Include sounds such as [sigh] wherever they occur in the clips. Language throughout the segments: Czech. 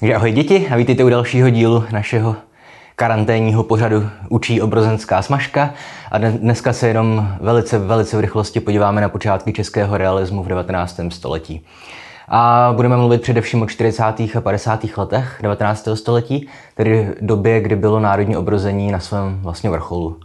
Takže ahoj děti a vítejte u dalšího dílu našeho karanténního pořadu Učí obrozenská smažka a dneska se jenom velice, velice v rychlosti podíváme na počátky českého realismu v 19. století. A budeme mluvit především o 40. a 50. letech 19. století, tedy době, kdy bylo národní obrození na svém vlastně vrcholu.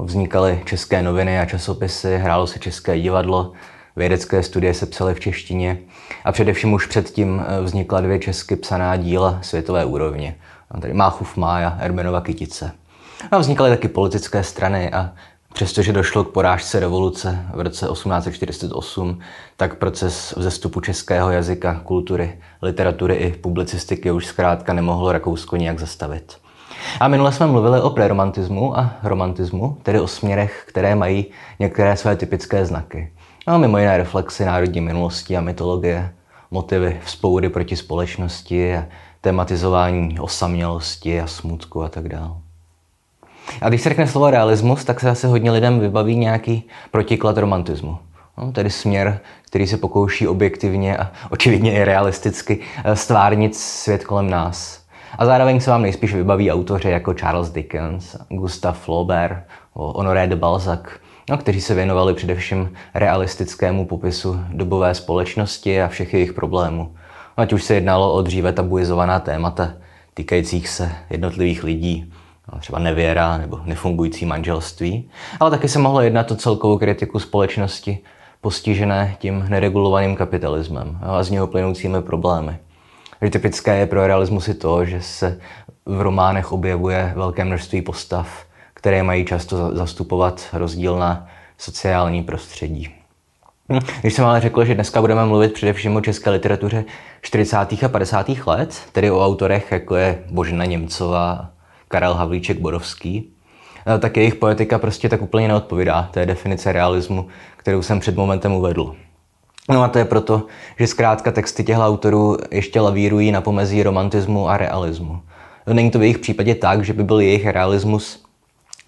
Vznikaly české noviny a časopisy, hrálo se české divadlo, Vědecké studie se psaly v češtině a především už předtím eh, vznikla dvě česky psaná díla světové úrovně. Tady Máchův Mája, Erbenova Kytice. A vznikaly taky politické strany a přestože došlo k porážce revoluce v roce 1848, tak proces vzestupu českého jazyka, kultury, literatury i publicistiky už zkrátka nemohlo Rakousko nijak zastavit. A minule jsme mluvili o preromantismu a romantismu, tedy o směrech, které mají některé své typické znaky. No, mimo jiné reflexy národní minulosti a mytologie, motivy vzpoury proti společnosti a tematizování osamělosti a smutku a tak dále. A když se řekne slovo realismus, tak se asi hodně lidem vybaví nějaký protiklad romantismu. No, tedy směr, který se pokouší objektivně a očividně i realisticky eh, stvárnit svět kolem nás. A zároveň se vám nejspíš vybaví autoři jako Charles Dickens, Gustave Flaubert, Honoré de Balzac, no, kteří se věnovali především realistickému popisu dobové společnosti a všech jejich problémů. Ať už se jednalo o dříve tabuizovaná témata týkajících se jednotlivých lidí, třeba nevěra nebo nefungující manželství, ale taky se mohlo jednat o celkovou kritiku společnosti postižené tím neregulovaným kapitalismem a z něho plynoucími problémy. Že typické je pro realismus i to, že se v románech objevuje velké množství postav, které mají často zastupovat rozdílná sociální prostředí. Hm, když jsem ale řekl, že dneska budeme mluvit především o české literatuře 40. a 50. let, tedy o autorech, jako je Božena Němcová, Karel Havlíček Borovský, eh, tak jejich poetika prostě tak úplně neodpovídá té definice realismu, kterou jsem před momentem uvedl. No a to je proto, že zkrátka texty těchto autorů ještě lavírují na pomezí romantismu a realismu. Není to v jejich případě tak, že by byl jejich realismus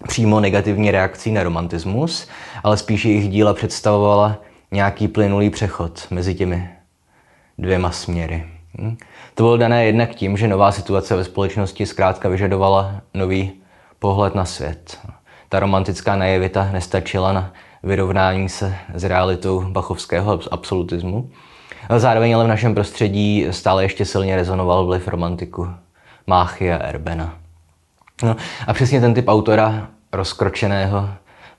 přímo negativní reakcí na romantismus, ale spíš jejich díla představovala nějaký plynulý přechod mezi těmi dvěma směry. Hm? To bylo dané jednak tím, že nová situace ve společnosti zkrátka vyžadovala nový pohled na svět. Ta romantická naivita nestačila na vyrovnání se s realitou bachovského absolutismu. Zároveň ale v našem prostředí stále ještě silně rezonoval vliv romantiku Máchy a Erbena. No, a přesně ten typ autora rozkročeného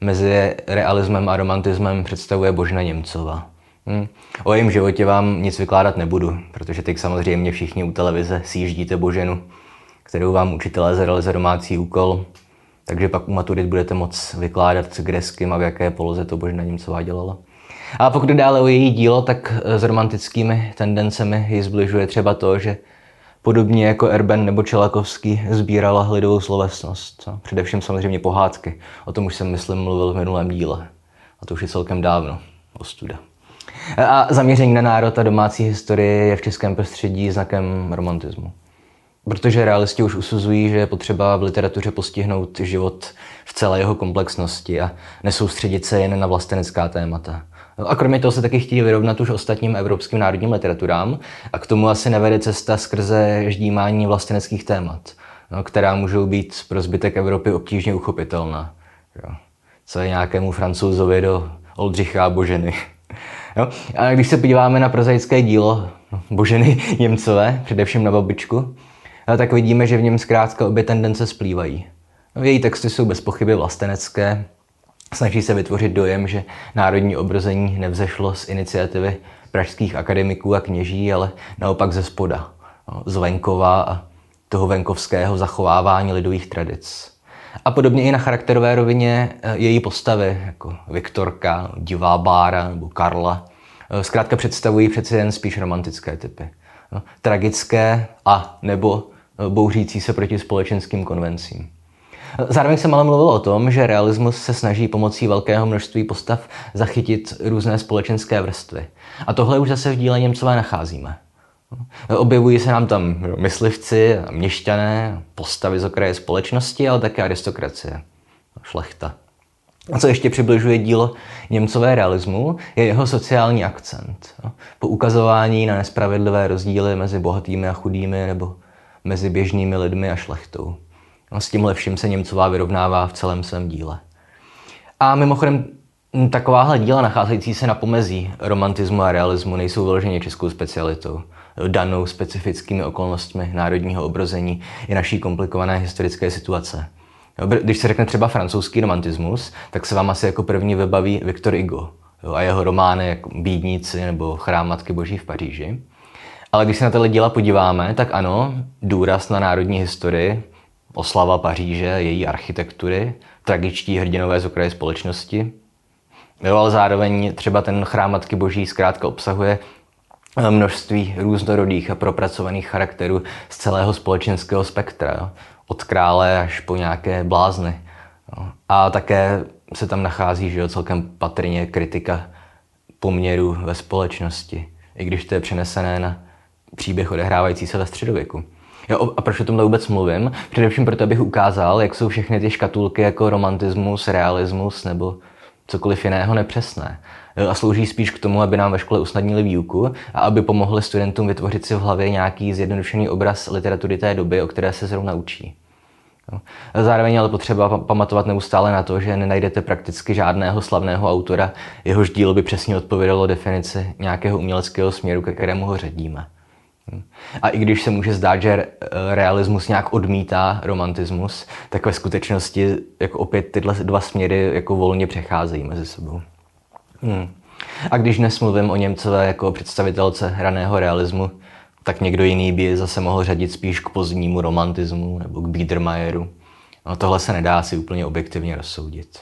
mezi realismem a romantismem představuje Božna Němcova. Hm. O jejím životě vám nic vykládat nebudu, protože teď samozřejmě všichni u televize sjíždíte Boženu, kterou vám učitelé zadali za domácí úkol, takže pak u maturit budete moc vykládat, s kým a v jaké poloze to Božena Němcová dělala. A pokud dále o její dílo, tak s romantickými tendencemi ji zbližuje třeba to, že Podobně jako Erben nebo Čelakovský sbírala lidovou slovesnost. Především samozřejmě pohádky. O tom už jsem, myslím, mluvil v minulém díle. A to už je celkem dávno. Ostuda. A zaměření na národ a domácí historii je v českém prostředí znakem romantismu. Protože realisti už usuzují, že je potřeba v literatuře postihnout život v celé jeho komplexnosti a nesoustředit se jen na vlastenecká témata. A kromě toho se taky chtějí vyrovnat už ostatním evropským národním literaturám a k tomu asi nevede cesta skrze ždímání vlasteneckých témat, no, která můžou být pro zbytek Evropy obtížně uchopitelná. Jo. Co je nějakému francouzovi do Oldřicha a Boženy. [laughs] Jo. A když se podíváme na prozaické dílo no, Boženy Němcové, především na babičku, no, tak vidíme, že v něm zkrátka obě tendence splývají. No, její texty jsou bez pochyby vlastenecké, Snaží se vytvořit dojem, že národní obrození nevzešlo z iniciativy pražských akademiků a kněží, ale naopak ze spoda, no, z venkova a toho venkovského zachovávání lidových tradic. A podobně i na charakterové rovině eh, její postavy, jako Viktorka, Divá Bára nebo Karla, eh, zkrátka představují přeci jen spíš romantické typy. No, tragické a nebo eh, bouřící se proti společenským konvencím. Zároveň jsem ale mluvil o tom, že realismus se snaží pomocí velkého množství postav zachytit různé společenské vrstvy. A tohle už zase v díle Němcové nacházíme. Objevují se nám tam myslivci, měšťané, postavy z okraje společnosti, ale také aristokracie, šlechta. A co ještě přibližuje dílo Němcové realismu, je jeho sociální akcent. Po ukazování na nespravedlivé rozdíly mezi bohatými a chudými nebo mezi běžnými lidmi a šlechtou. No, s tímhle vším se Němcová vyrovnává v celém svém díle. A mimochodem takováhle díla nacházející se na pomezí romantismu a realismu nejsou vyloženě českou specialitou, danou specifickými okolnostmi národního obrození i naší komplikované historické situace. Když se řekne třeba francouzský romantismus, tak se vám asi jako první vybaví Victor Hugo a jeho romány jako Bídníci nebo Chrám Matky Boží v Paříži. Ale když se na tyhle díla podíváme, tak ano, důraz na národní historii, oslava Paříže, její architektury, tragičtí hrdinové z okraje společnosti. Jo, ale zároveň třeba ten chrám Matky Boží zkrátka obsahuje eh, množství různorodých a propracovaných charakterů z celého společenského spektra. Jo. Od krále až po nějaké blázny. Jo. A také se tam nachází že jo, celkem patrně kritika poměru ve společnosti, i když to je přenesené na příběh odehrávající se ve středověku. Jo, a proč o tomhle vůbec mluvím? Především proto, abych ukázal, jak jsou všechny ty škatulky jako romantismus, realismus nebo cokoliv jiného nepřesné. A slouží spíš k tomu, aby nám ve škole usnadnili výuku a aby pomohli studentům vytvořit si v hlavě nějaký zjednodušený obraz literatury té doby, o které se zrovna učí. Zároveň ale potřeba pamatovat neustále na to, že nenajdete prakticky žádného slavného autora, jehož dílo by přesně odpovědalo definici nějakého uměleckého směru, ke kterému ho řadíme. A i když se může zdát, že realismus nějak odmítá romantismus, tak ve skutečnosti jako opět tyhle dva směry jako volně přecházejí mezi sebou. Hmm. A když dnes mluvím o Němcové jako představitelce raného realismu, tak někdo jiný by zase mohl řadit spíš k pozdnímu romantismu nebo k Biedermeieru. No, tohle se nedá si úplně objektivně rozsoudit.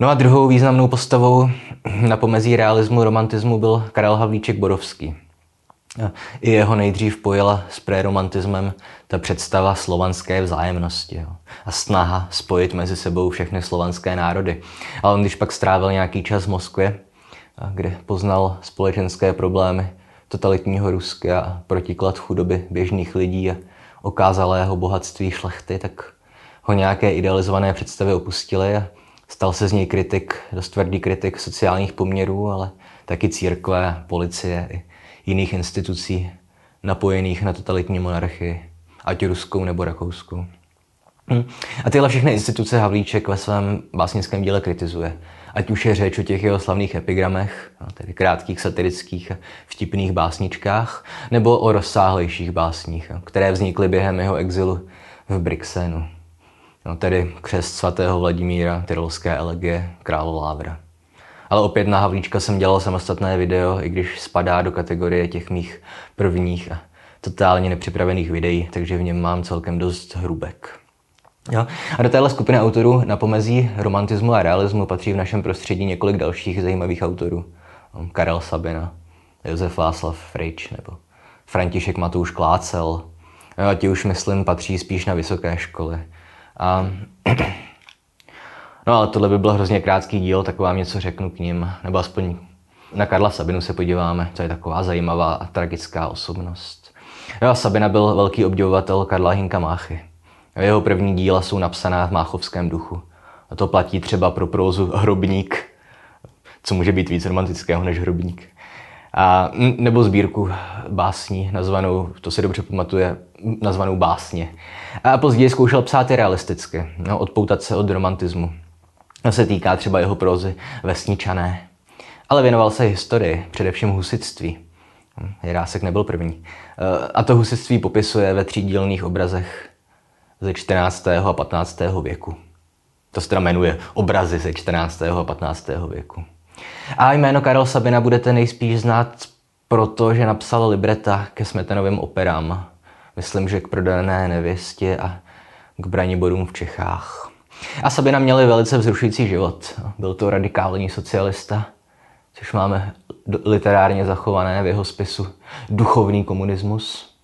No a druhou významnou postavou na pomezí realismu romantismu byl Karel Havlíček Borovský. I jeho nejdřív pojila s preromantismem ta představa slovanské vzájemnosti jo. a snaha spojit mezi sebou všechny slovanské národy. Ale on když pak strávil nějaký čas v Moskvě, kde poznal společenské problémy totalitního Ruska a protiklad chudoby běžných lidí a okázalého bohatství šlechty, tak ho nějaké idealizované představy opustily a stal se z něj kritik, dost tvrdý kritik sociálních poměrů, ale taky církve, policie i jiných institucí napojených na totalitní monarchii, ať ruskou nebo rakouskou. Hm. A tyhle všechny instituce Havlíček ve svém básnickém díle kritizuje. Ať už je řeč o těch jeho slavných epigramech, no, tedy krátkých satirických a vtipných básničkách, nebo o rozsáhlejších básních, které vznikly během jeho exilu v Brixenu. No, tedy křest svatého Vladimíra, tyrolské elegie, král Lávra. Ale opět na Havlíčka jsem dělal samostatné video, i když spadá do kategorie těch mých prvních a totálně nepřipravených videí, takže v něm mám celkem dost hrubek. Jo. A do téhle skupiny autorů na pomezí romantismu a realismu patří v našem prostředí několik dalších zajímavých autorů. Karel Sabina, Josef Václav Frič nebo František Matouš Klácel. A ti už, myslím, patří spíš na vysoké školy. A [clears throat] No ale tohle by byl hrozně krátký díl, tak vám něco řeknu k ním, nebo aspoň na Karla Sabinu se podíváme, to je taková zajímavá a tragická osobnost. Jo, Sabina byl velký obdivovatel Karla Hinka Máchy. Jeho první díla jsou napsaná v máchovském duchu. A to platí třeba pro prózu Hrobník, co může být víc romantického než Hrobník. A, nebo sbírku básní, nazvanou, to se dobře pamatuje, nazvanou básně. A později zkoušel psát i realisticky, no, odpoutat se od romantismu. To se týká třeba jeho prózy Vesničané. Ale věnoval se historii, především husitství. Jirásek nebyl první. Eh, a to husitství popisuje ve třídílných obrazech ze 14. a 15. věku. To se jmenuje obrazy ze 14. a 15. věku. A jméno Karel Sabina budete nejspíš znát proto, že napsal libreta ke Smetanovým operám. Myslím, že k prodané nevěstě a k braniborům v Čechách. A Sabina měli velice vzrušující život. Byl to radikální socialista, což máme literárně zachované v jeho spisu Duchovní komunismus.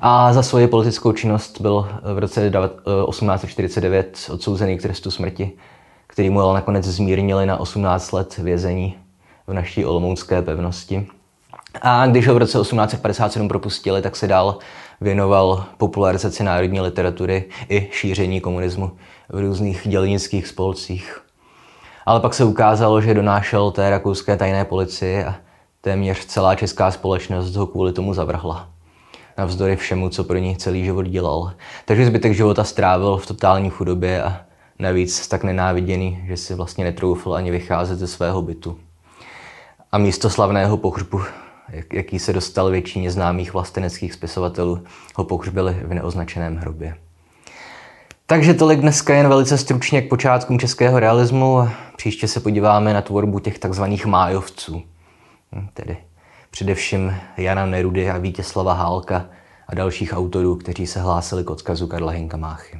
A za svoji politickou činnost byl v roce 1849 odsouzený k trestu smrti, který mu ale nakonec zmírnili na 18 let vězení v naší olomoucké pevnosti. A když ho v roce 1857 propustili, tak se dál věnoval popularizaci národní literatury i šíření komunismu v různých dělnických spolcích. Ale pak se ukázalo, že donášel té rakouské tajné policii a téměř celá česká společnost ho kvůli tomu zavrhla. navzdory všemu, co pro něj celý život dělal. Takže zbytek života strávil v totální chudobě a navíc tak nenáviděný, že si vlastně netroufl ani vycházet ze svého bytu. A místo slavného pohřbu, jaký se dostal většině známých vlasteneckých spisovatelů, ho pohřbili v neoznačeném hrobě. Takže tolik dneska jen velice stručně k počátkům českého realismu. Příště se podíváme na tvorbu těch takzvaných májovců. Hm, tedy především Jana Nerudy a Vítězslava Hálka a dalších autorů, kteří se hlásili k odkazu Karla Hinka Máchy.